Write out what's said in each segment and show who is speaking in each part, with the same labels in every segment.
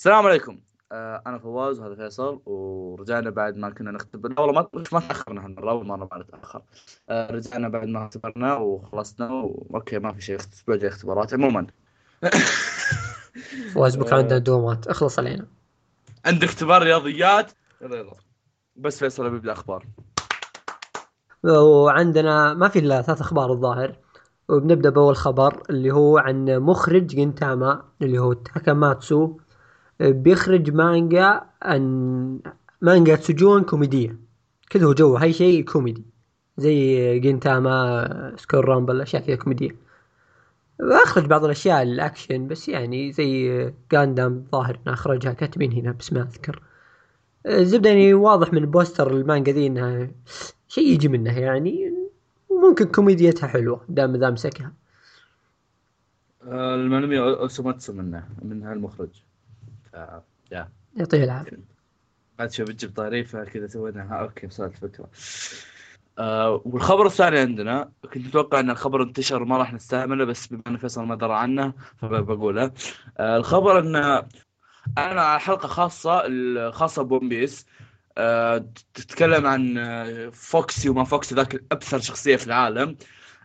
Speaker 1: السلام عليكم. آه أنا فواز وهذا فيصل ورجعنا بعد ما كنا نختبر. والله ما ما تأخرنا هالمره اول مره ما نتأخر. آه رجعنا بعد ما اختبرنا وخلصنا و... okay ما في شيء الأسبوع جاي اختبارات. عموما.
Speaker 2: فواز بكرة عندنا دوامات اخلص علينا.
Speaker 1: عندك اختبار رياضيات؟ يلا يلا. بس فيصل بيبدا أخبار.
Speaker 2: وعندنا ما في إلا ثلاث أخبار الظاهر. وبنبدأ بأول خبر اللي هو عن مخرج جنتاما اللي هو تاكاماتسو. بيخرج مانجا عن مانجا سجون كوميدية. كذا هو جو هاي شيء كوميدي. زي جنتاما سكول رامبل أشياء كذا كوميدية. واخرج بعض الأشياء الأكشن بس يعني زي جاندام ظاهر إنه أخرجها كاتبين هنا بس ما أذكر. الزبدة يعني واضح من بوستر المانجا ذي إنها شيء يجي منها يعني. وممكن كوميديتها حلوة دام ذا مسكها
Speaker 1: الأنمي أوسوماتسو منه من هالمخرج يا
Speaker 2: يعطيه العافية.
Speaker 1: بعد شوي بتجيب طريفة كذا سوينا okay وصلت الفكرة آه والخبر الثاني عندنا كنت متوقع إن الخبر انتشر ما راح نستعمله بس بما إن فيصل ما درى عنه فبقوله. آه الخبر إن أنا على حلقة خاصة الخاصه بون بيس آه تتكلم عن آه، فوكسي وما فوكسي ذاك الأبثر شخصية في العالم.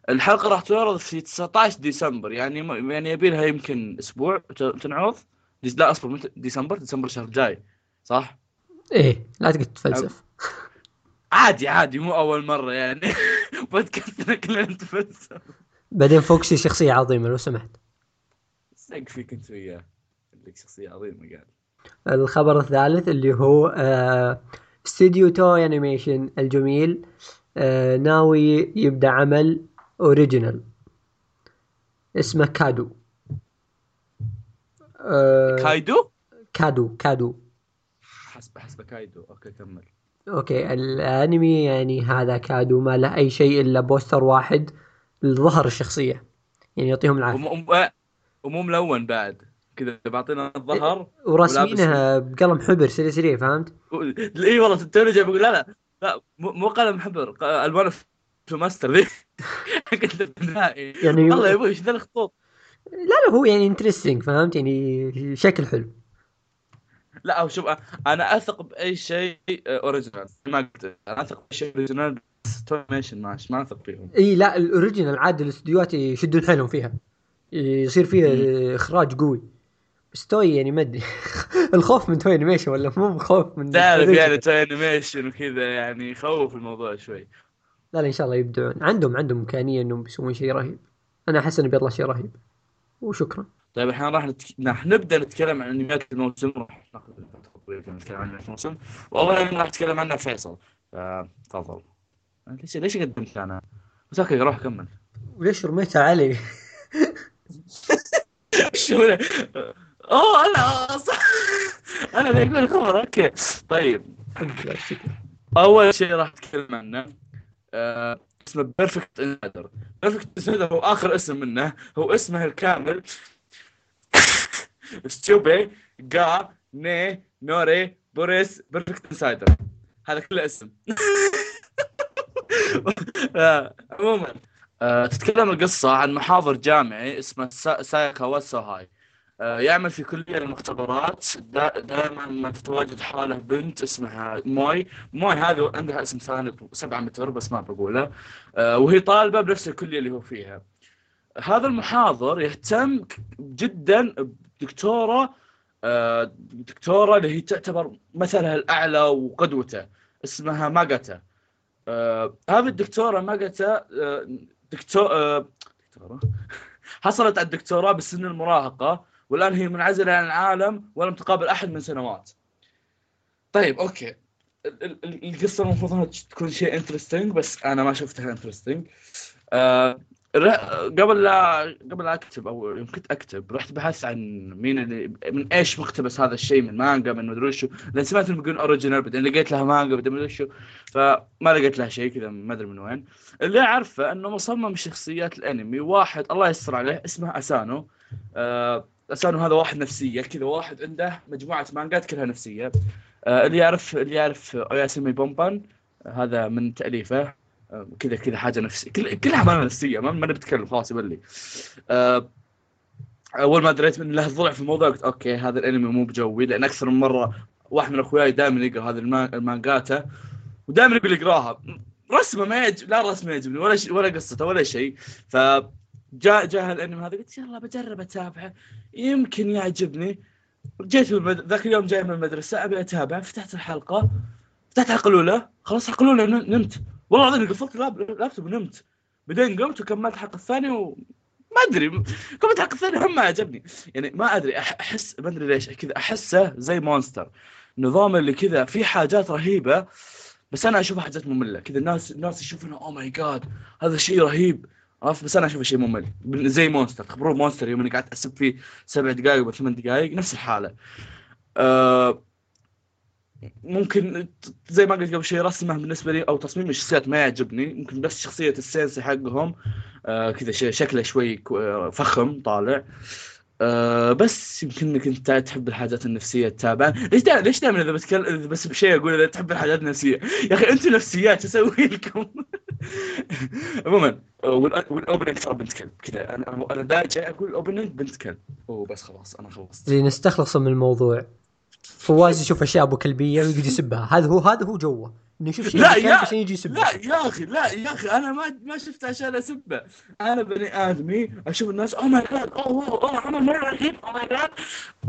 Speaker 1: الحلقة راح تعرض في 19 ديسمبر يعني يعني يبي لها يمكن أسبوع تنعرض؟ لا أصبر ديسمبر؟ ديسمبر الشهر الجاي صح؟
Speaker 2: إيه لا تقعد تتفلسف
Speaker 1: عادي عادي مو أول مرة يعني. بودكاستنا كلنا نتفلسف.
Speaker 2: بعدين فوكسي شخصية عظيمة لو سمحت.
Speaker 1: سق فيك أنت وياه. عندك شخصية عظيمة قاعد.
Speaker 2: الخبر الثالث اللي هو آه استوديو توي انيميشن الجميل آه ناوي يبدأ عمل original اسمه كادو
Speaker 1: آه كايدو؟
Speaker 2: كادو كادو.
Speaker 1: حسب حسب كايدو. okay كمل.
Speaker 2: okay الأنمي يعني هذا كادو ما له أي شيء إلا بوستر واحد لظهر الشخصية. يعني يعطيهم العافية.
Speaker 1: ومو ملون بعد. كذا بعطينا الظهر
Speaker 2: ورسمينها بقلم حبر سريع سريع فهمت؟
Speaker 1: اي والله توني جاي بقول لا لا لا مو قلم حبر ألوان ماستر ذي يعني والله يا أبوي إيش ذا الخطوط؟
Speaker 2: لا لا هو يعني interesting فهمت؟ يعني شكل حلو.
Speaker 1: لا أو شوف أنا أثق بأي شيء original ما قلت أنا أثق بأي شيء original ستوريميشن ماشي ما أثق فيهم.
Speaker 2: إي لا ال original عاد الاستديوهات يشدون حيلهم فيها. يصير فيها إخراج قوي. بس توي يعني ما أدري. الخوف من توي انيميشن ولا مو خوف من
Speaker 1: تعرف يعني توي انيميشن وكذا يعني يخوف الموضوع شوي.
Speaker 2: لا لا إن شاء الله يبدعون. عندهم عندهم إمكانية إنهم يسوون شيء رهيب. أنا أحس إنه بيطلع شيء رهيب. وشكرا.
Speaker 1: طيب الحين راح نتك... راح نبدأ نتكلم عن انميات الموسم راح ناخذ نتكلم عن الموسم. واول انمي راح نتكلم عنه فيصل. تفضل. ليش ليش قدمت أنا؟ okay روح كمل.
Speaker 2: وليش رميتها علي؟
Speaker 1: شو أوه أنا صح أنا اللي أقول الخبر okay. طيب. أول شيء راح اتكلم عنه آه، اسمه Perfect Insider Perfect Insider هو آخر اسم منه. هو اسمه الكامل. Subete ga F ni Naru The Perfect Insider هذا كله اسم. آه، عموما آه، تتكلم القصة عن محاضر جامعي اسمه سايكا واتسوهاي يعمل في كلية المختبرات. دائما ما تتواجد حاله بنت اسمها موي. موي هذه عندها اسم ثاني سبعة متر بس ما بقوله. وهي طالبة بنفس الكلية اللي هو فيها. هذا المحاضر يهتم جدا بدكتورة دكتورة اللي هي تعتبر مثلها الأعلى وقدوته اسمها ماجاتا هذه الدكتورة ماجاتا دكتور دكتورة. حصلت على الدكتوراه بسن المراهقة. والآن هي منعزلة عن العالم ولم تقابل أحد من سنوات. طيب okay. القصة المفروض إنها تكون شيء interesting بس أنا ما شفتها interesting آه قبل لا قبل لا أكتب أو يوم كنت أكتب رحت بحثت عن مين اللي من إيش مقتبس هذا الشيء من مانجا من مدري شو. لأن سمعت انهم يقولون original بعدين لقيت لها مانجا بعدين مدري شو. فما لقيت لها شيء كذا ما أدري من وين. اللي أعرفه إنه مصمم شخصيات الأنمي واحد الله يستر عليه اسمه أسانو. آه اسانو هذا واحد نفسية كذا واحد عنده مجموعة مانجات كلها نفسية. آه اللي يعرف اللي يعرف Oyasumi Punpun هذا من تأليفه. كذا كذا حاجة نفسية. كل كلها امانه نفسية ما نبي نتكلم خلاص يبلي آه أول ما دريت من له ضلع في الموضوع قلت okay هذا الأنمي مو بجوي لأن أكثر من مرة واحد من أخوياي دائما يقرأ هذه الما- المانجاتا ودائما يقول يقراها. رسمه ما يعجب لا رسمه يعجبني ولا شيء ولا قصته ولا شيء ف جاء جاء الأنمي هذا قلت يلا بجرب أتابعه. يمكن يعجبني. جيت المد... ذاك اليوم جاي من المدرسة أبي اتابع فتحت الحلقة. فتحت الحلقة الأولى. خلاص الحلقة الأولى نمت. والله العظيم قفلت ال lap- ال laptop ونمت. بعدين قمت وكملت الحلقة الثانية و... ما أدري. كملت الحلقة الثانية هم ما عجبني. يعني ما أدري أحس ما أدري ليش كذا أحسه زي مونستر. نظام اللي كذا في حاجات رهيبة بس أنا أشوفها حاجات مملة. كذا الناس الناس يشوفونها oh my god هذا شيء رهيب. عرفت؟ بس أنا اشوفه شيء ممل زي مونستر. تخبرون مونستر يوم إني قعدت أسب فيه سبع دقائق ولا ثمان دقائق نفس الحالة. أه ممكن زي ما قلت قبل شوي رسمه بالنسبة لي أو تصميم الشخصيات ما يعجبني. ممكن بس شخصية sensei حقهم آه كذا شكله شوي فخم طالع. آه بس يمكن إنك أنت تحب الحاجات النفسية تتابع. ليش دائما ليش دائما إذا بتكلم بس بشيء أقول إذا تحب الحاجات النفسية؟ يا أخي أنتم نفسيات أسوي لكم؟ عموما وال opening ترى بنت كلب كذا. أنا أنا جاي أقول ال opening بنت كلب. وبس خلاص أنا خلصت.
Speaker 2: زي نستخلص من الموضوع. فواز يشوف أشياء أبو كلبية ويقعد يسبها. هذا هو هذا هو جوه. إنه يشوف شيء
Speaker 1: لا يا-
Speaker 2: عشان يجي يسبها.
Speaker 1: لا يا أخي لا يا أخي أنا ما ما شفت عشان اسبه أنا بني آدمي أشوف الناس oh my god اوه اوه عمل مره رهيب oh my god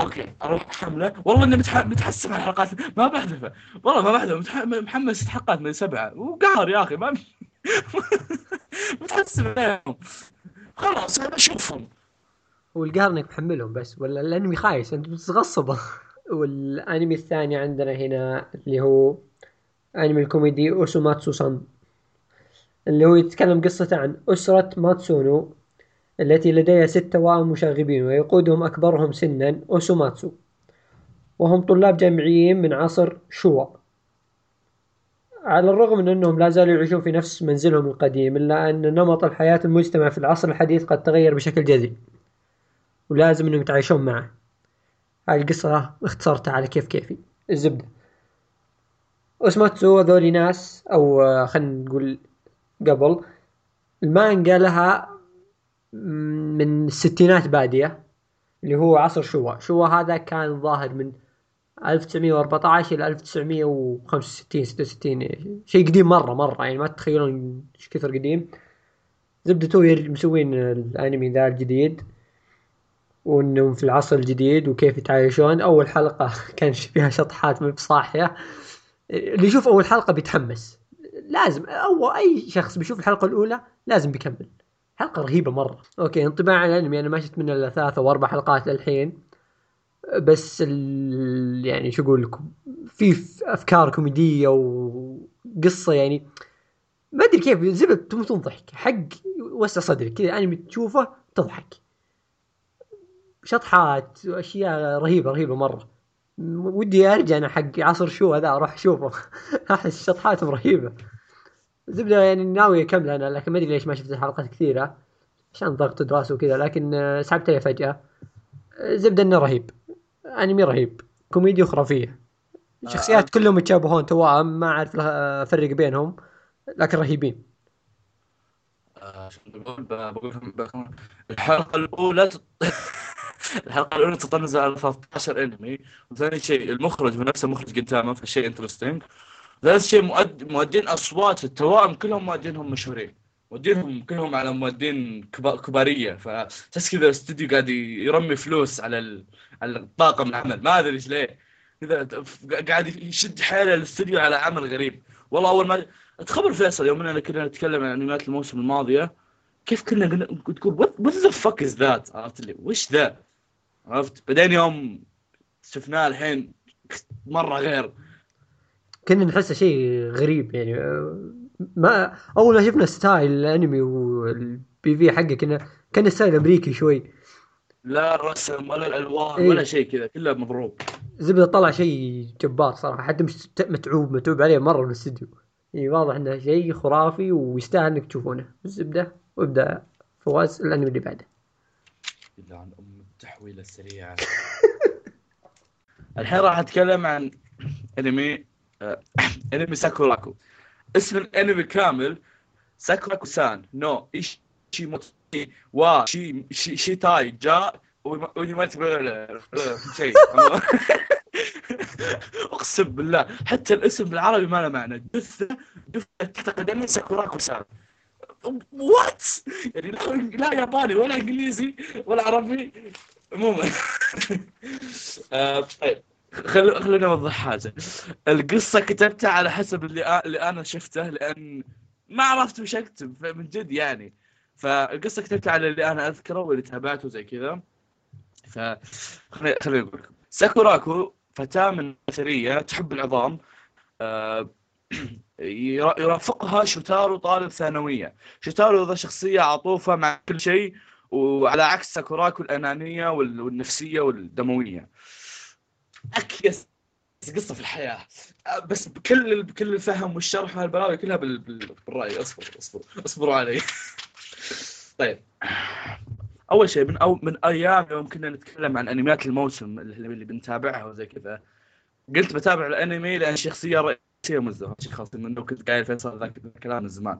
Speaker 1: okay أروح حمله والله إني متح... متحسب على الحلقات. ما بحذفه. والله ما بحذفه. متح... محمس ست حلقات من سبعة. وقهر يا أخي ما متحسب عليهم. خلاص أنا أشوفهم.
Speaker 2: والقهر إنك محملهم بس ولا الانمي خايس. أنت بتتغصبه والانمي الثاني عندنا هنا اللي هو انمي الكوميدي اوسوماتسو سان اللي هو يتكلم قصته عن أسرة ماتسونو التي لديها ست توائم مشاغبين ويقودهم أكبرهم سنا أوسوماتسو وهم طلاب جامعيين من عصر شوا. على الرغم من أنهم لا زالوا يعيشون في نفس منزلهم القديم إلا أن نمط الحياة المجتمع في العصر الحديث قد تغير بشكل جذري ولازم أنهم يتعايشون معه. هاي القصة اختصرتها على كيف كيفي. الزبدة. اوسماتسو هذولي ناس أو خلينا نقول قبل. المانجا لها من الستينات بادية اللي هو عصر شوا. شوا هذا كان ظاهر من 1914 إلى 1965 66 شيء قديم مرة مرة. يعني ما تتخيلون إيش كثر قديم. زبدته مسوين الأنمي ذا الجديد. وإنهم في العصر الجديد وكيف يتعايشون. أول حلقة كان فيها شطحات ما بصاحية. اللي يشوف أول حلقة بيتحمس. لازم أو أي شخص بيشوف الحلقة الأولى لازم بيكمل. حلقة رهيبة مرة. okay انطباع عن الانمي أنا ما شفت منه إلا ثلاثة أو أربع حلقات للحين. بس ال... يعني شو أقول لكم في أفكار كوميدية وقصة يعني. ما أدري كيف زبد تموتون ضحك. حق وسع صدرك. كذا أنمي تشوفه تضحك. شطحات وأشياء رهيبة رهيبة مرة. ودي أرجع أنا حق عصر شو هذا أروح أشوفه. أحس شطحاتهم رهيبة. زبدة يعني ناوي اكمل أنا لكن ما أدري ليش ما شفت الحلقات كثيرة. عشان ضغط دراسه وكذا لكن آه، سحبت عليه فجأة. آه، زبدة إنه رهيب. أنمي رهيب. كوميديا خرافيه شخصيات كلهم يتشابهون توائم ما أعرف أفرق بينهم لكن رهيبين.
Speaker 1: آه، بقول بقول الحلقة الأولى الحلقة الأولى تطنز على 13 انمي وثاني شيء المخرج هو نفسه مخرج جنتاما فشيء انترستنج ثالث شيء مؤد... مؤدين أصوات التوائم كلهم مؤدينهم مشهورين مؤدينهم كلهم على مؤدين كبا... كبارية. فتحس كذا الاستوديو قاعد يرمي فلوس على. على الطاقم العمل. ما أدري إيش ليه. كذا قاعد يشد حيله الاستوديو على عمل غريب. والله أول ما تخبر فيصل يوم اننا كنا نتكلم عن أنميات الموسم الماضية كيف كنا تقول what the fuck is that عرفت اللي وش ذا عرفت؟ بعدين يوم شفناه الحين مرة غير.
Speaker 2: كنا نحسه شيء غريب يعني. ما أول ما شفنا style الأنمي وال PV حقه كنا كان style أمريكي شوي.
Speaker 1: لا الرسم ولا الألوان
Speaker 2: إيه.
Speaker 1: ولا شيء كذا كله مضروب.
Speaker 2: زبدة طلع شيء جبار صراحة حتى مش متعوب متعوب عليه مرة من الاستديو يعني واضح إنه شيء خرافي ويستاهل إنك تشوفونه. الزبدة وابدأ فواز الأنمي اللي بعده.
Speaker 1: إلا عن ام التحويله السريعه الحين راح أتكلم عن أنمي آه، أنمي ساكوراكو اسم الأنمي كامل ساكوراكو سان نو ايشي موتي وا شي شي جا ودي ما تقول شيء. أقسم بالله حتى الاسم بالعربي ما له معنى. جثه جثة تحت قدمي ساكوراكو سان وات يعني لا, ياباني ولا إنجليزي ولا عربي. عموما. آه، طيب. خل... خلينا نوضح حاجة. القصة كتبتها على حسب اللي, اللي أنا شفته لأن ما عرفت وش أكتب من جد يعني. فالقصة كتبتها على اللي أنا أذكره واللي تابعته زي كذا. ف خليني خليني أقول لكم. ساكوراكو فتاة من اثريه تحب العظام. آه، يرافقها شوتارو طالب ثانوية. شوتارو ذا شخصية عطوفة مع كل شيء وعلى عكس ساكوراكو الأنانية والنفسية والدموية. اكيس قصة في الحياة. بس بكل بكل الفهم والشرح وهالبلاوي كلها بالرأي. اصبر اصبر اصبروا علي. طيب. أول شيء من أو من أيام يوم كنا نتكلم عن أنميات الموسم اللي بنتابعها وزي كذا قلت بتابع الأنمي لأن شخصية رئيسيه مزه خاص منه كنت قايل فيصل ذاك الكلام من زمان.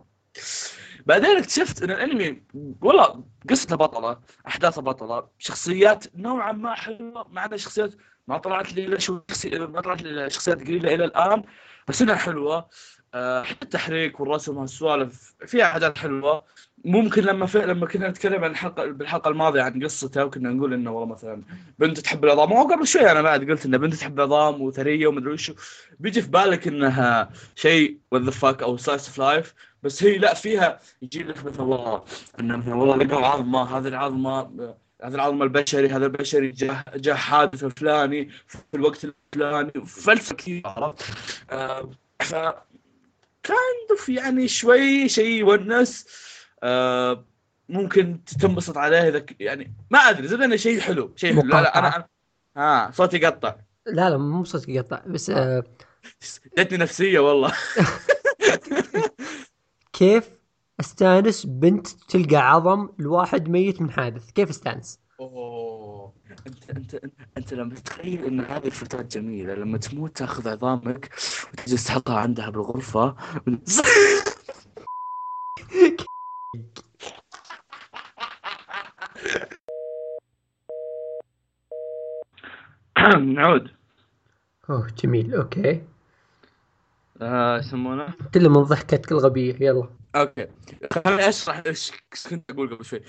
Speaker 1: بعدين اكتشفت إن الأنمي والله قصته بطله احداثه بطله شخصيات نوعا ما حلوة مع ان شخصيات ما طلعت لي شخصي... ما طلعت لي شخصيات قليلة إلى الآن بس إنها حلوة. أه حتى التحريك والرسم والسوالف فيها حاجات حلوة. ممكن لما في... لما كنا نتكلم عن الحلقة بالحلقة الماضية عن قصته وكنا نقول إنه والله مثلا بنت تحب العظام. هو قبل شوي أنا بعد قلت إنه بنت تحب العظام وثرية ومدري وش بيجي في بالك إنها شيء what the fuck أو slice of life بس هي لا فيها يجي لك مثلا والله إنه مثلا والله لقوا عظمة هذه العظمة هذا العظم البشري هذا البشري جاء جاء حادث الفلاني في الوقت الفلاني فلسفة كثير عرفت؟ آه ف كان يعني شوي شيء يونس ممكن تنبسط عليه إذا يعني ما أدري زبدة إنه شيء حلو شيء حلو. لا لا أنا ها آه صوتي يقطع.
Speaker 2: لا لا مو صوتي يقطع بس آه.
Speaker 1: جتني نفسية والله.
Speaker 2: كيف استانس بنت تلقى عظم لواحد ميت من حادث؟ كيف استانس؟
Speaker 1: أوه. أنت أنت أنت لما تتخيل إن هذه الفتاة جميلة لما تموت تاخذ عظامك وتجلس تحطها عندها بالغرفة. نعود
Speaker 2: أوه جميل okay.
Speaker 1: آه يسمونه؟
Speaker 2: كله من ضحكتك الغبية يلا.
Speaker 1: أوكي. خليني أشرح إيش كنت أقول قبل شوي.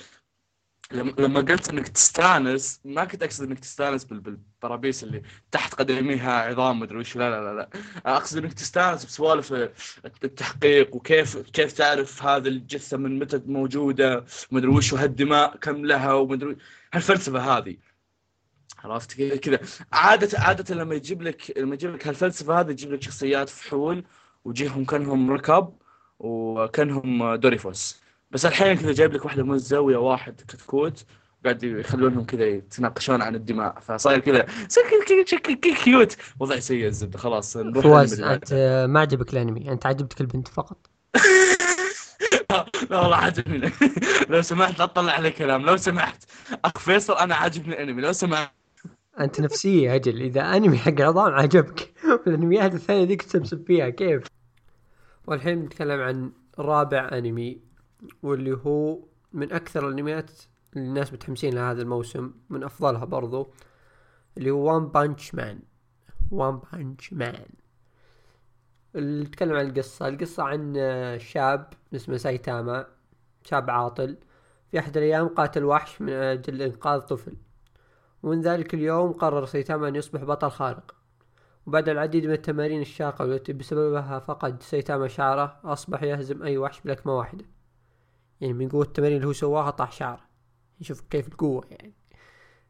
Speaker 1: لما قلت إنك تستانس ما كنت أقصد إنك تستانس بالبرابيس اللي تحت قدميها عظام مدري وش لا لا لا أقصد إنك تستانس بسوالف التحقيق وكيف كيف تعرف هذا الجثة من متى موجودة مدري وش وهالدماء كم لها ومدري هالفلسفة هذه. عرفت كذا عادة عادة لما يجيب لك لما يجيب لك هالفلسفة هذه يجيب لك شخصيات فحول ويجيهم كأنهم ركب وكأنهم دوريفوس. بس الحين كذا جايب لك واحدة من الزاويه واحد كتكوت قاعد يخلونهم كذا يتناقشون عن الدماء. فصاير كذا كيوت. وضع سيء الزبدة. خلاص
Speaker 2: فواز أنت ما عجبك الأنمي؟ أنت عجبتك البنت فقط؟
Speaker 1: لا والله عجبني. لو سمحت لا تطلع علي كلام لو سمحت. أخ فيصل أنا عاجبني الأنمي. لو سمحت.
Speaker 2: أنت نفسية أجل. إذا أنمي حق العظام عجبك والانميات الثانية ذيك تسبسب فيها كيف؟ والحين نتكلم عن رابع أنمي. واللي هو من أكثر الأنميات اللي الناس متحمسين لها هذا الموسم من أفضلها برضو اللي هو وان بانش مان وان بانش مان اللي نتكلم عن القصة القصة عن شاب اسمه سايتاما شاب عاطل في أحد الأيام قاتل وحش من أجل إنقاذ طفل. ومن ذلك اليوم قرر سايتاما أن يصبح بطل خارق. وبعد العديد من التمارين الشاقة والتي بسببها فقد سايتاما شعره أصبح يهزم أي وحش بلكمة واحدة. يعني من قوة التمارين اللي هو سواها طاح شعره يشوف كيف القوة يعني.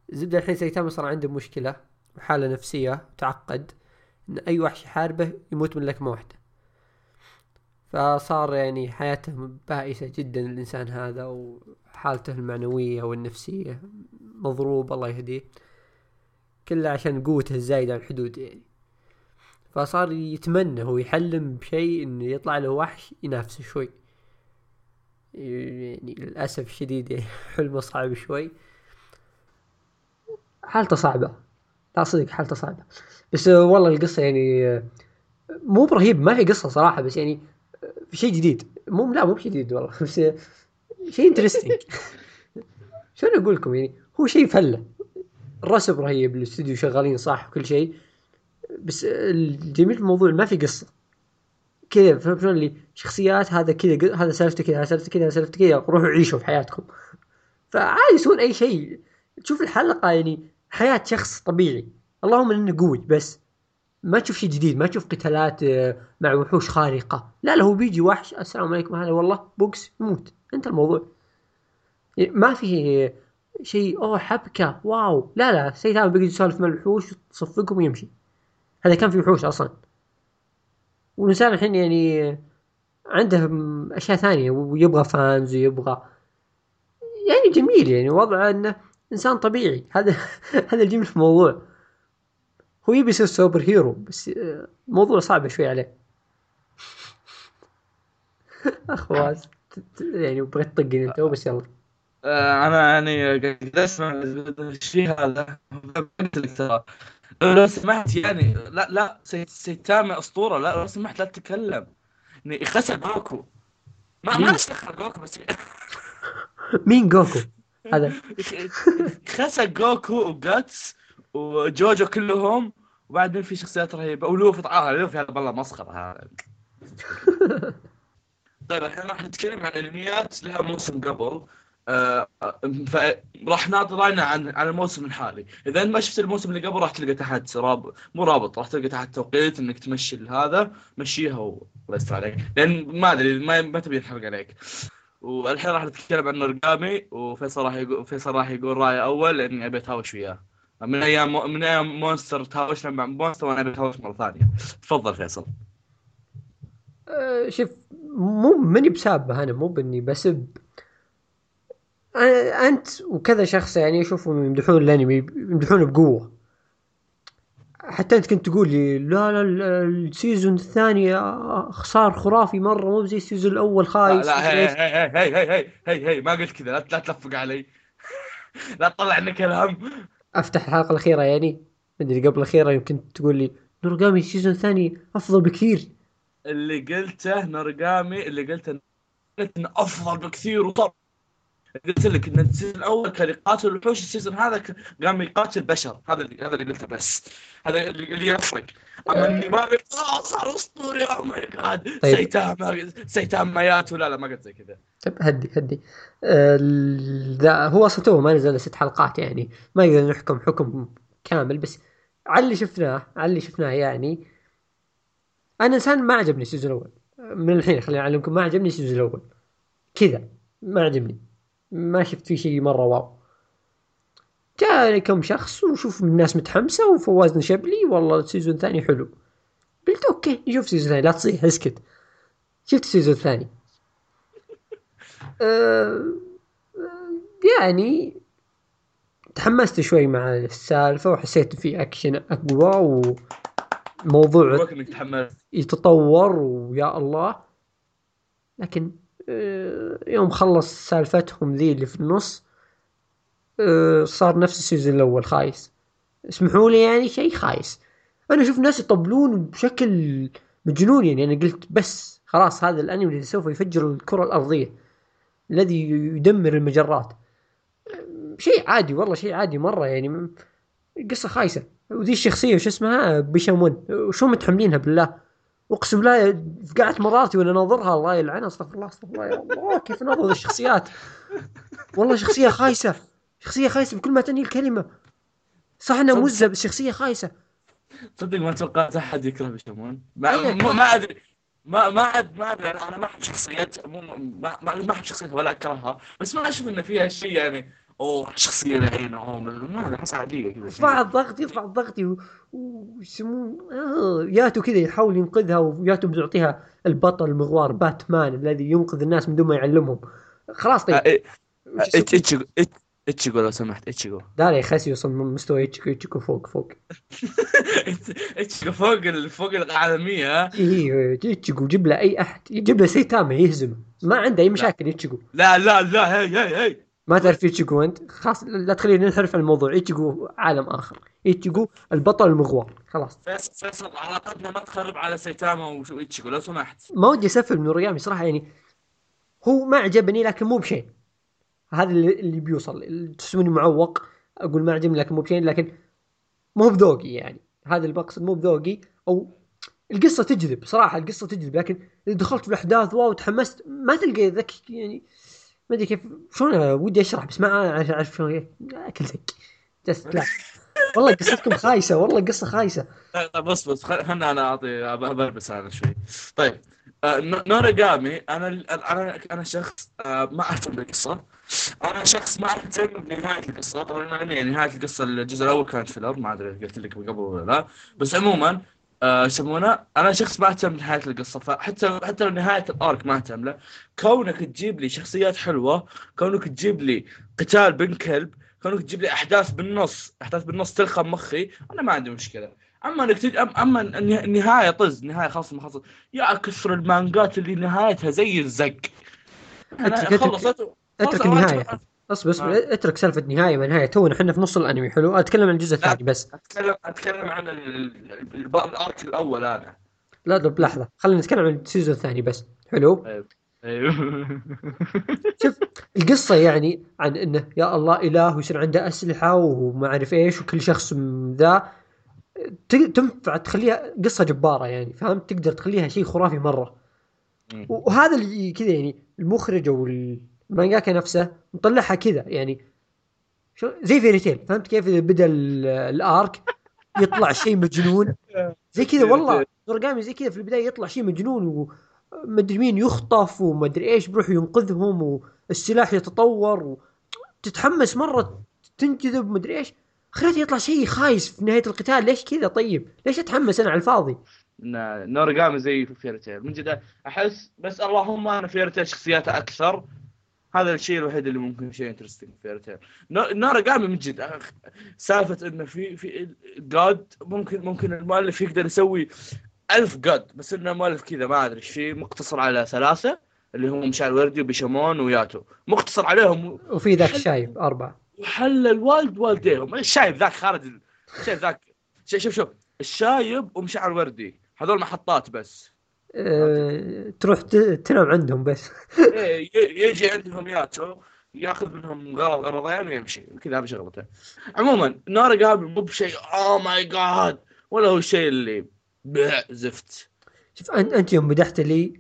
Speaker 2: زبدة الحين سايتاما صار عنده مشكلة وحالة نفسية تعقد إن أي وحش يحاربه يموت من لكمة واحدة. فصار يعني حياته بائسة جدا الانسان هذا وحالته المعنوية والنفسية مضروب الله يهديه. كله عشان قوته الزايدة عن الحدود يعني. فصار يتمنى هو يحلم بشيء إنه يطلع له وحش ينافسه شوي. يعني للأسف الشديد يعني حلمه صعب شوي. حالته صعبة. لا صدق حالته صعبة. بس والله القصة يعني مو برهيب ما هي قصة صراحة بس يعني في شيء جديد. مو لا مو بشديد والله بس شيء انترستنج شلون أقول لكم يعني؟ هو شيء فلة. الرسم رهيب الاستوديو شغالين صح وكل شيء بس الجميل في الموضوع ما في قصة. كذا فهمت شلون؟ اللي شخصيات هذا كذا هذا سالفته كذا سالفته كذا سالفته كذا روحوا عيشوا في حياتكم فعادي يسوون أي شيء. تشوف الحلقة يعني حياة شخص طبيعي. اللهم إنه قوي بس. ما تشوف شيء جديد ما تشوف قتالات آه، مع وحوش خارقة. لا لا هو بيجي وحش السلام عليكم هذا والله بوكس يموت. انت الموضوع. يعني ما في شيء أوه حبكة wow. لا لا سيتاما بيجي يسولف مع الوحوش تصفقهم ويمشي. هذا كان في وحوش أصلا. والانسان الحين يعني عنده أشياء ثانية ويبغى fans ويبغى يعني جميل يعني وضعه إنه إنسان طبيعي. هذا هذا الجميل في الموضوع هو يبي يصير super hero بس موضوع صعب شوي عليه. اخواز يعني بغيت تطقني أنت بس يلا.
Speaker 1: آه، أنا يعني قاعد أسمع الشيء هذا قلت لك ترى. لو سمحت يعني لا لا سيتامي أسطورة. لا لو سمحت لا تتكلم. يعني خسر جوكو. ما ما دخل جوكو بس.
Speaker 2: مين جوكو؟ هذا.
Speaker 1: خسر جوكو وجاتس وجوجو كلهم وبعدين في شخصيات رهيبة. ولوفي طبعا لوفي هذا والله مسخره هذا. طيب الحين راح نتكلم عن أنميات لها موسم قبل. آه فراح ناظر أنا عن عن الموسم الحالي. إذا ما شفت الموسم اللي قبل راح تلقى تحت رابط مو رابط راح تلقى تحت توقيت إنك تمشي هذا مشيها ولست عليك. لأن ما أدري ما, ما تبي الحرق عليك. والحين راح نتكلم عن نرقامي وفيصل راح يقول فيصل راح يقول رايه أول لاني أبي أتهاوش وياه. من أيام من أيام مونستر تهاوشنا مع مونستر وأنا أبي أتهاوش مرة ثانية. تفضل فيصل.
Speaker 2: أه شوف مو ماني بسابه أنا مو بإني بسب أنت وكذا شخص يعني يشوفوا يمدحون الأنمي يمدحونه بقوة. حتى أنت كنت تقول لي لا لا ال season الثاني صار خرافي مرة مو زي ال season الأول خايس
Speaker 1: لا, لا هي هي هي هي هي هي هي ما قلت كذا لا تلفق علي. لا تطلع لنا كلام
Speaker 2: أفتح الحلقة الأخيرة يعني مدري قبل الأخيرة يمكن تقول لي نورجامي ال season الثاني أفضل بكثير.
Speaker 1: اللي قلته نورجامي اللي قلته انه أفضل بكثير. وطب قلت لك إن ال season الأول كان يقاتل الوحوش ال season هذا قام يقاتل بشر هذا اللي هذا اللي قلته بس. هذا اللي يفرق. أما إني ما قلت صار أسطوري. oh my god سيتاما سيتاما يات ولا لا ما قلت زي كذا.
Speaker 2: طيب هدي هدي. آه هو أصلا تو ما نزل ست حلقات يعني. ما نقدر نحكم حكم كامل بس على اللي شفناه على اللي شفناه يعني أنا إنسان ما عجبني ال season الأول. من الحين خليني أعلمكم ما عجبني ال season الأول. كذا. ما عجبني. ما شفت فيه شيء مرة wow. جاء كم شخص وشوف الناس متحمسة وفواز نشبلي والله ال season الثاني حلو. قلت okay نشوف ال season الثاني لا تصيح اسكت. شفت ال season الثاني. أه يعني تحمست شوي مع السالفة وحسيت في أكشن أقوى وموضوع يتطور ويا الله. لكن يوم خلص سالفتهم ذي اللي في النص آه، صار نفس السيزون الأول خايس. اسمحوا لي يعني شيء خايس. أنا أشوف ناس يطبلون بشكل مجنون يعني. أنا قلت بس خلاص هذا الأنمي اللي سوف يفجر الكرة الأرضية الذي يدمر المجرات. شيء عادي والله شيء عادي مرة يعني. قصة خايسة. وذي الشخصية وش اسمها؟ بيشامون. وشو متحملينها بالله؟ اقسم بالله في قاعة مراتي وأنا ناظرها الله يلعنها أستغفر الله أستغفر الله يا الله كيف ناظر الشخصيات؟ والله شخصية خايسة شخصية خايسة بكل ما تعني الكلمة. صح إنها مزة بس شخصية خايسة.
Speaker 1: صدق ما توقعت أحد يكره بشمون ما, ما أدري. ما ما ما أدري أنا ما أحب شخصيات ما ما أحب شخصيات ولا أكرهها. بس ما أشوف ان فيها شيء يعني أوه شخصيه الحين ما احس عادية كذا.
Speaker 2: يرفع الضغط يرفع الضغط ويسمون آه ياتو كذا يحاول ينقذها وياتو بيعطيها البطل المغوار باتمان الذي ينقذ الناس من دون ما يعلمهم. خلاص طيب.
Speaker 1: آه، اتشيجو اتشيجو لو سمحت اتشيجو
Speaker 2: لا لا يخسي يوصل من مستوى اتشيجو اتشيجو فوق فوق.
Speaker 1: اتشيجو فوق فوق العالمية
Speaker 2: اي اتشيجو جيب له أي أحد يجيب له سيتاما يهزمه ما عنده أي مشاكل اتشيجو
Speaker 1: لا لا لا هي هي هي
Speaker 2: ما تعرف ايتشيجو أنت؟ خلاص لا تخلينا ننحرف عن الموضوع. ايتشيجو عالم آخر. ايتشيجو البطل المغوار خلاص.
Speaker 1: فيصل علاقتنا ما تخرب على سيتاما وايتشيجو لو سمحت.
Speaker 2: ما ودي أسفل من نورجامي صراحة يعني هو ما عجبني لكن مو بشيء هذا اللي, بيوصل. تسموني معوق أقول ما عجبني لكن مو بشين. لكن مو بذوقي يعني. هذا المقصد مو بذوقي. أو القصة تجذب صراحة القصة تجذب لكن دخلت في الأحداث wow تحمست ما تلقى ذاك يعني. ما أدري كيف شلون ودي أشرح بس ما اعرف اعرف شلون أكل زق جست لا والله قصتكم خايسة والله قصة
Speaker 1: خايسة. بص خل- خلنا أنا اعطي بلبس أنا شوي. طيب آه، نوريجامي أنا أنا أنا شخص آه، ما اهتم بالقصة أنا شخص ما أهتم بنهاية القصة. طبعا يعني نهاية القصة الجزء الأول كانت فيلر ما أدري قلت لك قبل ولا لا. بس عموما آه، يسمونه. أنا شخص ما أهتم بنهايه القصة فحتى حتى لو نهاية الأرك ما أهتم له. كونك تجيب لي شخصيات حلوة كونك تجيب لي قتال بين كلب كونك تجيب لي أحداث بالنص أحداث بالنص تلخم مخي أنا ما عندي مشكلة. أما إنك تج... أما النها- النهاية طز نهايه خلاص ما خلص يا كثر المانجات اللي نهايتها زي الزق.
Speaker 2: أنا
Speaker 1: خلصت
Speaker 2: أترك النهاية. بس بس
Speaker 1: آه.
Speaker 2: اترك سالفة نهاية ما نهاية. تونا إحنا في نص الأنمي حلو؟ أتكلم عن الجزء. الثاني بس.
Speaker 1: اتكلم أتكلم عن ال- ال- ال- الأرك الأول أنا
Speaker 2: لا لا بلحظه خلينا نتكلم عن ال season الثاني بس. حلو؟
Speaker 1: أيوه.
Speaker 2: شوف القصة يعني عن إنه يا الله إله ويصير عنده أسلحة وما أعرف إيش وكل شخص ذا ت- تنفع تخليها قصة جبارة يعني فهمت؟ تقدر تخليها شيء خرافي مرة. وهذا اللي كذا يعني المخرج أو المانجاكا نفسه مطلعها كذا يعني شو زي فيري تيل فهمت كيف؟ إذا بدأ ال- ال arc يطلع شيء مجنون. زي كذا والله نورجامي زي كذا في البداية يطلع شيء مجنون ومدري مين يخطف ومدري إيش بيروح ينقذهم والسلاح يتطور وتتحمس مرة تنجذب مدري إيش. اخرته يطلع شيء خايس في نهاية القتال. ليش كذا؟ طيب ليش أتحمس أنا على الفاضي؟
Speaker 1: نورجامي زي فيري تيل من جد أحس بس اللهم أنا فيري تيل شخصياته أكثر. هذا الشيء الوحيد اللي ممكن شيء interesting في فيري تيل نورجامي من جد. سالفة إنه في في جاد ممكن ممكن المؤلف يقدر يسوي ألف جاد بس إنه مؤلف كذا ما أدري إيش فيه. مقتصر على ثلاثة اللي هم مشعل وردي وبيشمون وياتو. مقتصر عليهم.
Speaker 2: وفي ذاك الشايب أربعة.
Speaker 1: وحل الوالد والديهم. الشايب ذاك خارج ال- الشايب ذاك. شوف شوف الشايب ومشعل وردي. هذول محطات بس.
Speaker 2: تروح ت- تنام عندهم بس.
Speaker 1: ي- يجي عندهم ياتو ياخذ منهم غرض غرضين ويمشي كذا هذا شغلته. عموما نورجامي مو بشيء oh my god ولا هو الشيء اللي زفت.
Speaker 2: شوف أنت يوم مدحت لي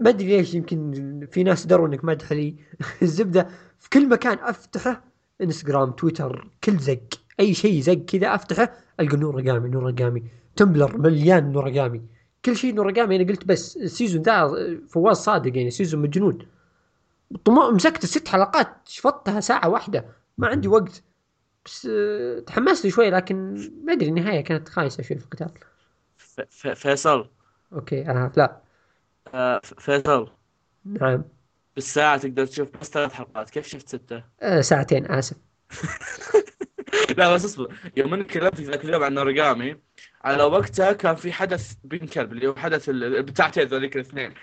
Speaker 2: ما أدري ليش يمكن في ناس دروا إنك مدح لي. الزبدة في كل مكان أفتحه إنستغرام تويتر كل زق أي شيء زق كذا أفتحه ألقى نورجامي نورجامي تمبلر مليان نورجامي كل شيء نورجامي أنا قلت بس ال season ذا فواز صادق يعني season مجنون. مسكت ست حلقات شفطتها ساعة واحدة. ما عندي وقت. بس آه، تحمست لي شوي لكن ما أدري النهاية كانت خايسة شوي في القتال.
Speaker 1: فيصل.
Speaker 2: okay آه لا.
Speaker 1: آه، فيصل.
Speaker 2: نعم.
Speaker 1: بالساعة تقدر تشوف بس ثلاث حلقات. كيف شفت ستة؟
Speaker 2: آه ساعتين آسف.
Speaker 1: لا بس اصبر يوم اني كلمت في ذاك اليوم عن نورجامي على وقتها كان في حدث بين كلب اللي هو حدث بتاعتين ذوليك الاثنين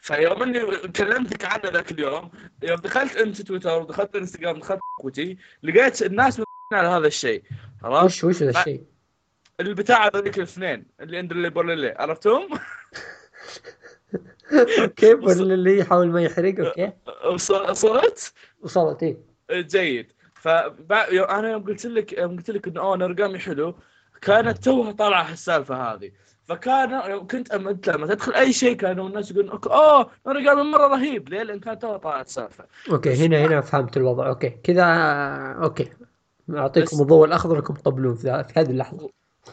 Speaker 1: فيوم أني كلمتك عنه ذاك اليوم يوم دخلت أنت تويتر ودخلت إنستغرام دخلت كوتي لقيت الناس على هذا الشيء عرفت؟
Speaker 2: وش وش ذا الشيء؟
Speaker 1: البتاع ذوليك الاثنين اللي عند اللي بورلي عرفتهم؟
Speaker 2: أوكي اللي يحاول ما يحرق أوكي
Speaker 1: وص- وصلت؟
Speaker 2: وصلت إيه
Speaker 1: جيد فانا يوم قلت لك يوم قلت لك إنه أوه نورجامي حلو كانت توها طالعة السالفه هذه. فكان كنت امد لما تدخل أي شيء كانوا الناس يقولون أوه نورجامي مرة رهيب. ليه؟ لأن كانت توها طالعة السالفه
Speaker 2: okay هنا هنا فهمت الوضع. okay كذا okay.
Speaker 1: أعطيكم
Speaker 2: الضوء الأخضر لكم تطبلون في, هذه اللحظة.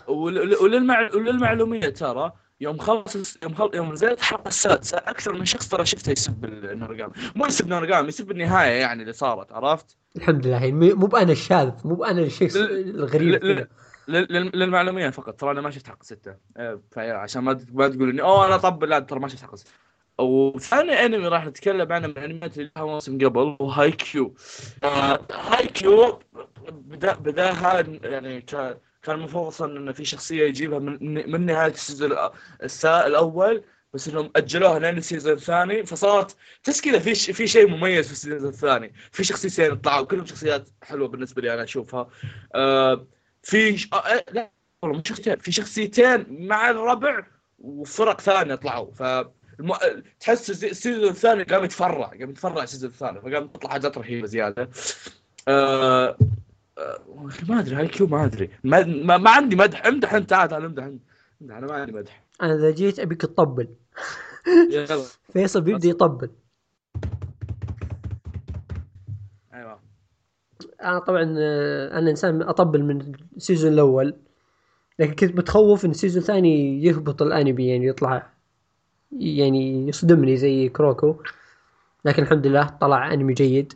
Speaker 1: ول- وللمع... وللمعلومية ترى يوم خلص يوم خل... يوم نزلت الحلقة السادسه أكثر من شخص ترى شفته يسب النورجامي مو يسب نورجامي يسب النهاية يعني اللي صارت عرفت؟
Speaker 2: الحمد لله. مو بأنا الشاذ مو بأنا الشيء
Speaker 1: ل-
Speaker 2: الغريب
Speaker 1: ل-
Speaker 2: كذا.
Speaker 1: لل- لل- للمعلومية فقط. ترى أنا ما شفت حلقة ستة. آه، فعشان ما ما تقول إني أوه أنا طب لا ترى ما شفت حلقة ستة. وثاني أنمي راح نتكلم عنه من الانميات اللي لها موسم قبل هو هاي كيو آه هاي كيو بدا بدأها يعني كان المفروض أصلا انه في شخصية يجيبها من من نهاية ال season الأول بس إنهم أجلوها لين ال season الثاني فصارت تحس كذا في ش- في شيء مميز في ال season الثاني. في شخصيتين طلعوا كلهم شخصيات حلوة بالنسبة لي أنا أشوفها. آه في ش... آه لا والله مو شخصيتين في شخصيتين مع الربع وفرق ثانية طلعوا. ف الم... تحس ال- ال season الثاني قام يتفرع قام يتفرع ال season الثاني فقام تطلع حاجات رهيبة زيادة. آه، ما أدري هاي كيو ما أدري. ما, ما, ما عندي مدح. امدح أنت تعال تعال امدح أنا ما عندي مدح.
Speaker 2: أنا إذا جيت أبيك تطبل.
Speaker 1: يلا.
Speaker 2: فيصل بيبدأ يطبل.
Speaker 1: أيوه.
Speaker 2: أنا طبعا آه، أنا إنسان أطبل من ال season الأول. لكن كنت متخوف إن ال season الثاني يهبط الأنمي يعني يطلع يعني يصدمني زي كروكو. لكن الحمد لله طلع أنمي جيد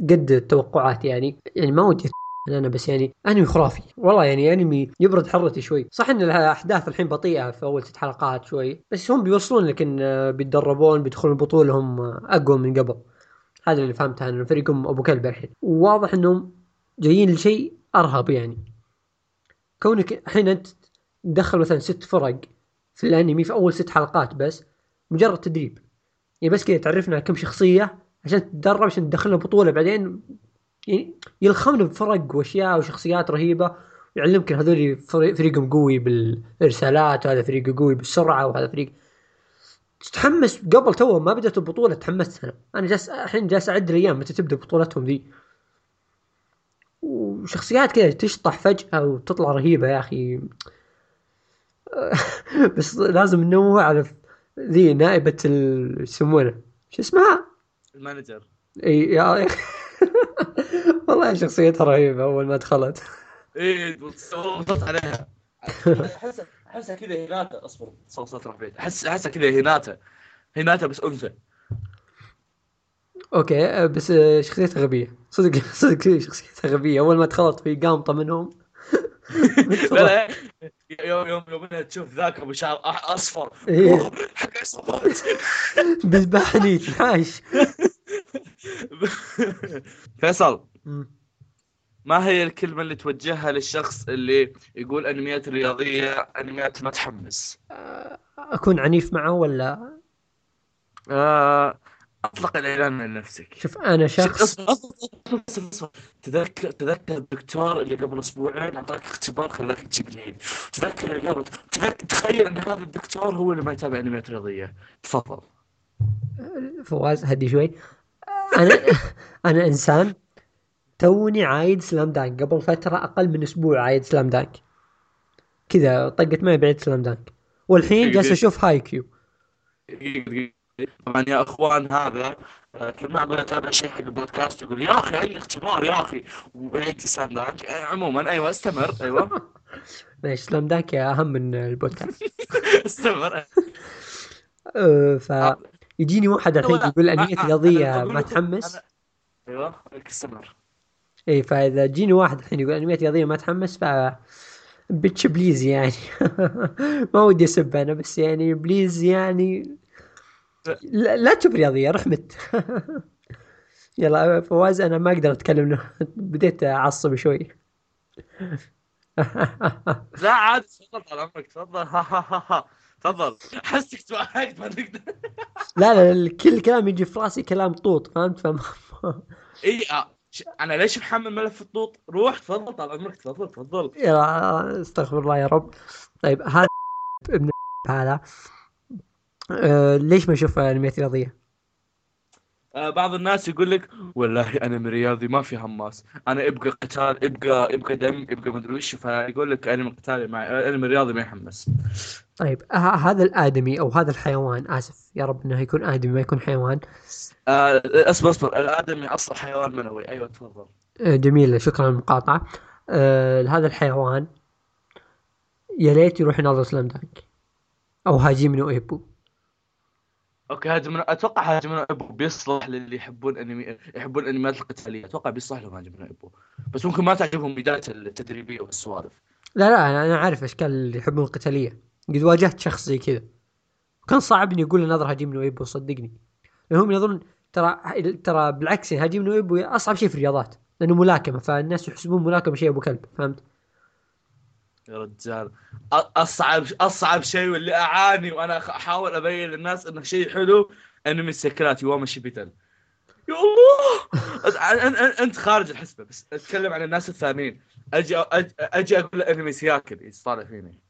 Speaker 2: وقد التوقعات يعني. يعني ما ودي أنا بس يعني أنمي خرافي. والله يعني أنمي يبرد حرتي شوي. صح إن الاحداث الحين بطيئة في أول ست حلقات شوي بس هم بيوصلون لك ان بيتدربون بيدخلون البطوله هم أقوى من قبل. هذا اللي فهمته عن فريقهم أبو كلب الحين. وواضح إنهم جايين لشيء أرهب يعني. كونك الحين أنت تدخل مثلا ست فرق في الأنمي في أول ست حلقات بس مجرد تدريب. يعني بس كذا تعرفنا كم شخصية عشان تتدرب عشان تدخلنا بطولة. بعدين يعني يلخمنا بفرق وأشياء وشخصيات رهيبة ويعلمك هذول فريق- فريقهم قوي بالإرسالات وهذا فريق قوي بالسرعة وهذا فريق. تتحمس قبل تو ما بدأت البطولة تحمست. أنا أنا جالس الحين جالس أعد الأيام متى تبدأ بطولتهم ذي. وشخصيات كذا تشطح فجأة وتطلع رهيبة يا أخي. بس لازم ننوه على ذي شو يسمونه شو اسمها؟
Speaker 1: ال
Speaker 2: manager. إي يا والله شخصيتها رهيبة أول ما دخلت.
Speaker 1: إيه وصلت عليها. احسها احسها كذا هيناتا أصبر صوت رفيع احس احسها كذا هيناتا هيناتا بس
Speaker 2: أنثى. okay بس شخصيتها غبية. صدق صدق شخصيتها غبية. أول ما دخلت في قامطة منهم.
Speaker 1: لا لا يوم يوم يوم إنها تشوف ذاك أبو شعر أصفر. حق عصابات
Speaker 2: بذبحني تنحاش
Speaker 1: فيصل. ما هي الكلمة اللي توجهها للشخص اللي يقول أنميات رياضية أنميات ما تحمس؟
Speaker 2: أكون عنيف معه ولا؟
Speaker 1: آه، أطلق الإعلان من نفسك.
Speaker 2: شوف أنا شخص.
Speaker 1: تذكر تذكر الدكتور اللي قبل أسبوعين أعطاك اختبار خلاك تجيب العيد تذكر اللي قبل تذكر تخيل إن هذا الدكتور هو اللي ما يتابع أنميات رياضية. تفضل.
Speaker 2: فواز هدي شوي. أنا أنا إنسان توني عايد Slam Dunk. قبل فترة أقل من أسبوع عايد Slam Dunk. كذا طقت معي بعيد Slam Dunk. والحين جالس أشوف هاي كيو.
Speaker 1: طبعا يا أخوان هذا آه، كل ما أبغى اتابع شيء حق البودكاست يقول يا أخي أي اختبار يا أخي. وبعيد Slam Dunk آه، عموما أيوه استمر أيوه.
Speaker 2: ليش Slam Dunk أهم من البودكاست.
Speaker 1: استمر.
Speaker 2: أه، ف يجيني واحد الحين يقول انميات رياضيه ما تحمس
Speaker 1: أيوه استمر
Speaker 2: اي فإذا جيني واحد الحين يقول انميات رياضيه ما تحمس ف bitch please يعني. ما ودي أسب أنا بس يعني please يعني. لا, لا تشوف رياضيه رحمت يلا فواز أنا ما أقدر أتكلم بديت أعصب شوي.
Speaker 1: لا عادي تفضل طال عمرك تفضل. تفضل. حسك توهقت ما تقدر
Speaker 2: لا لا كل كلام يجي في راسي كلام طوط فهمت؟ فما
Speaker 1: إي آه. أنا ليش محمل ملف الطوط؟ روح تفضل طال عمرك تفضل تفضل.
Speaker 2: يا استغفر الله يا رب. طيب هذا ابن هذا. أه ليش ما أشوف انميات رياضيه؟
Speaker 1: آه بعض الناس يقول لك والله أنا من رياضي ما في حماس. أنا أبقى قتال أبقى أبقى دم أبقى مدري وش. فيقول لك أنا من قتالي مع أنا من رياضي ما يحمس.
Speaker 2: طيب ه- هذا الآدمي أو هذا الحيوان آسف يا رب إنه يكون آدمي ما يكون حيوان.
Speaker 1: آه أصبر أصبر. الآدمي أصلا حيوان منوي. أيوه تفضل.
Speaker 2: أه جميل شكرا على المقاطعة. أه هذا الحيوان يا ليت يروح يناظر Slam Dunk. أو هاجيمي نو أيبو.
Speaker 1: okay هاجم أتوقع هاجم أبو بيصلح للي يحبون أنمي يحبون الانميات القتالية. أتوقع بيصلح لهم هاجم أبو. بس ممكن ما تعجبهم بدايه التدريبية والسوالف.
Speaker 2: لا لا أنا أنا عارف أشكال اللي يحبون القتالية. قد واجهت شخص زي كذا. وكان صعب إني أقول نظر هاجيمي نو ايبو صدقني. لأنهم يظن ترى ترى بالعكس يعني هاجيمي نو ايبو أصعب شيء في الرياضات. لأنه ملاكمة فالناس يحسبون ملاكمة شيء أبو كلب فهمت؟
Speaker 1: يا رجال اصعب اصعب شيء واللي اعاني وأنا احاول ابين للناس انه شيء حلو انمي السيكلات يوم شيبيتن يا الله انت خارج الحسبه بس اتكلم عن الناس الثانيين أجي أجي أقول انمي سياكل يطالع فيني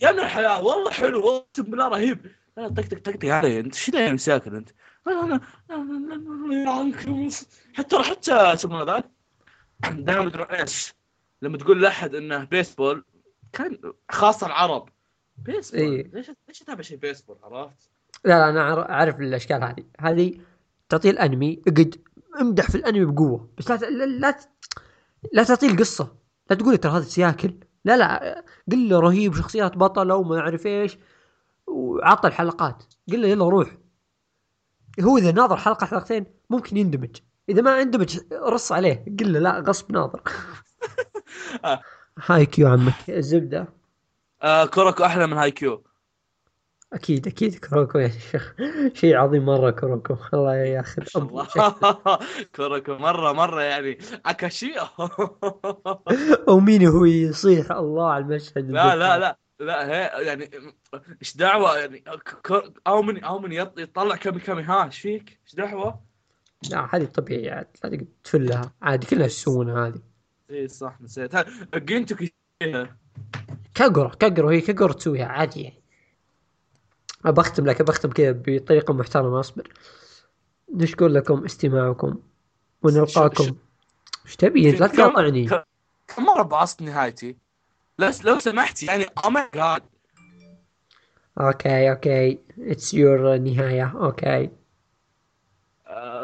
Speaker 1: يا ابن الحلال والله حلو والله بالله رهيب لا طق طق طق طق علي انت إيش دايم ساكن انت؟ أنا أنا حتى حتى اسمه ذا دائما مدري إيش لما تقول لأحد إنه بيسبول كان خاصة العرب. بيسبول
Speaker 2: إيه.
Speaker 1: ليش ليش أتابع شيء بيسبول عرفت؟
Speaker 2: لا لا أنا أعرف الأشكال هذه. هذه تعطيه الأنمي اقعد امدح في الأنمي بقوة بس لا ت- لا لا, ت- لا تعطيه القصة. لا تقول ترى هذا سياكل. لا لا قل له رهيب شخصيات بطلة وما أعرف إيش وعطى الحلقات. قل له يلا روح. هو إذا ناظر حلقة حلقتين ممكن يندمج. إذا ما اندمج رص عليه. قل له لا غصب ناظر. هاي كيو عمك. الزبده
Speaker 1: آه كوروكو أحلى من هاي كيو.
Speaker 2: أكيد أكيد كروكو يا شيخ. شيء عظيم مرة كروكو. الله يا أخي
Speaker 1: ما شاء الله. كوروكو مرة مرة يعني. أكاشيو.
Speaker 2: أو مين هو يصيح الله على المشهد
Speaker 1: لا لا لا لا هي يعني إيش دعوة يعني؟ أو من أو من يط- يطلع كامي كامي ها إيش فيك؟ إيش دعوة؟
Speaker 2: لا هذه طبيعي عاد. لا تفلها. عادي كلها يسوونها هذه.
Speaker 1: اي صح نسيت. كي-
Speaker 2: كاغورا كاغورا هي كاغورا تسويها عادي. يعني بختم لك بختم كذا بطريقة محترمة أصبر. نشكر لكم استماعكم ونلقاكم؟ إيش تبي؟ لا تقاطعني
Speaker 1: كم مرة بعصت نهايتي؟ لو لو سمحت يعني oh my
Speaker 2: god okay okay. it's your نهاية.
Speaker 1: okay.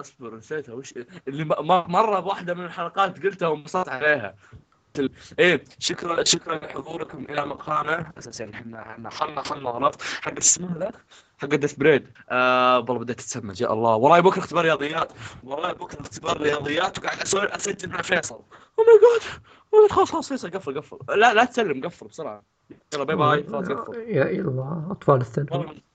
Speaker 1: أصبر نسيتها. وش اللي مرة بواحدة من الحلقات قلتها وانبسطت عليها. إيه شكرا شكرا لحضوركم إلى مقامه أساسا إحنا إحنا خلنا خلنا عرفت حق اسمه ذا حق Death Parade آه والله بديت اتسمج يا الله. وراي بكره اختبار رياضيات. وراي بكره اختبار رياضيات. وقاعد أسوي أسجل مع فيصل. oh my god خلاص خلاص فيصل قفل قفل. لا لا تسلم قفل بسرعة. يلا bye bye خلاص قفل
Speaker 2: يا الله. أطفال الثانوي
Speaker 1: والله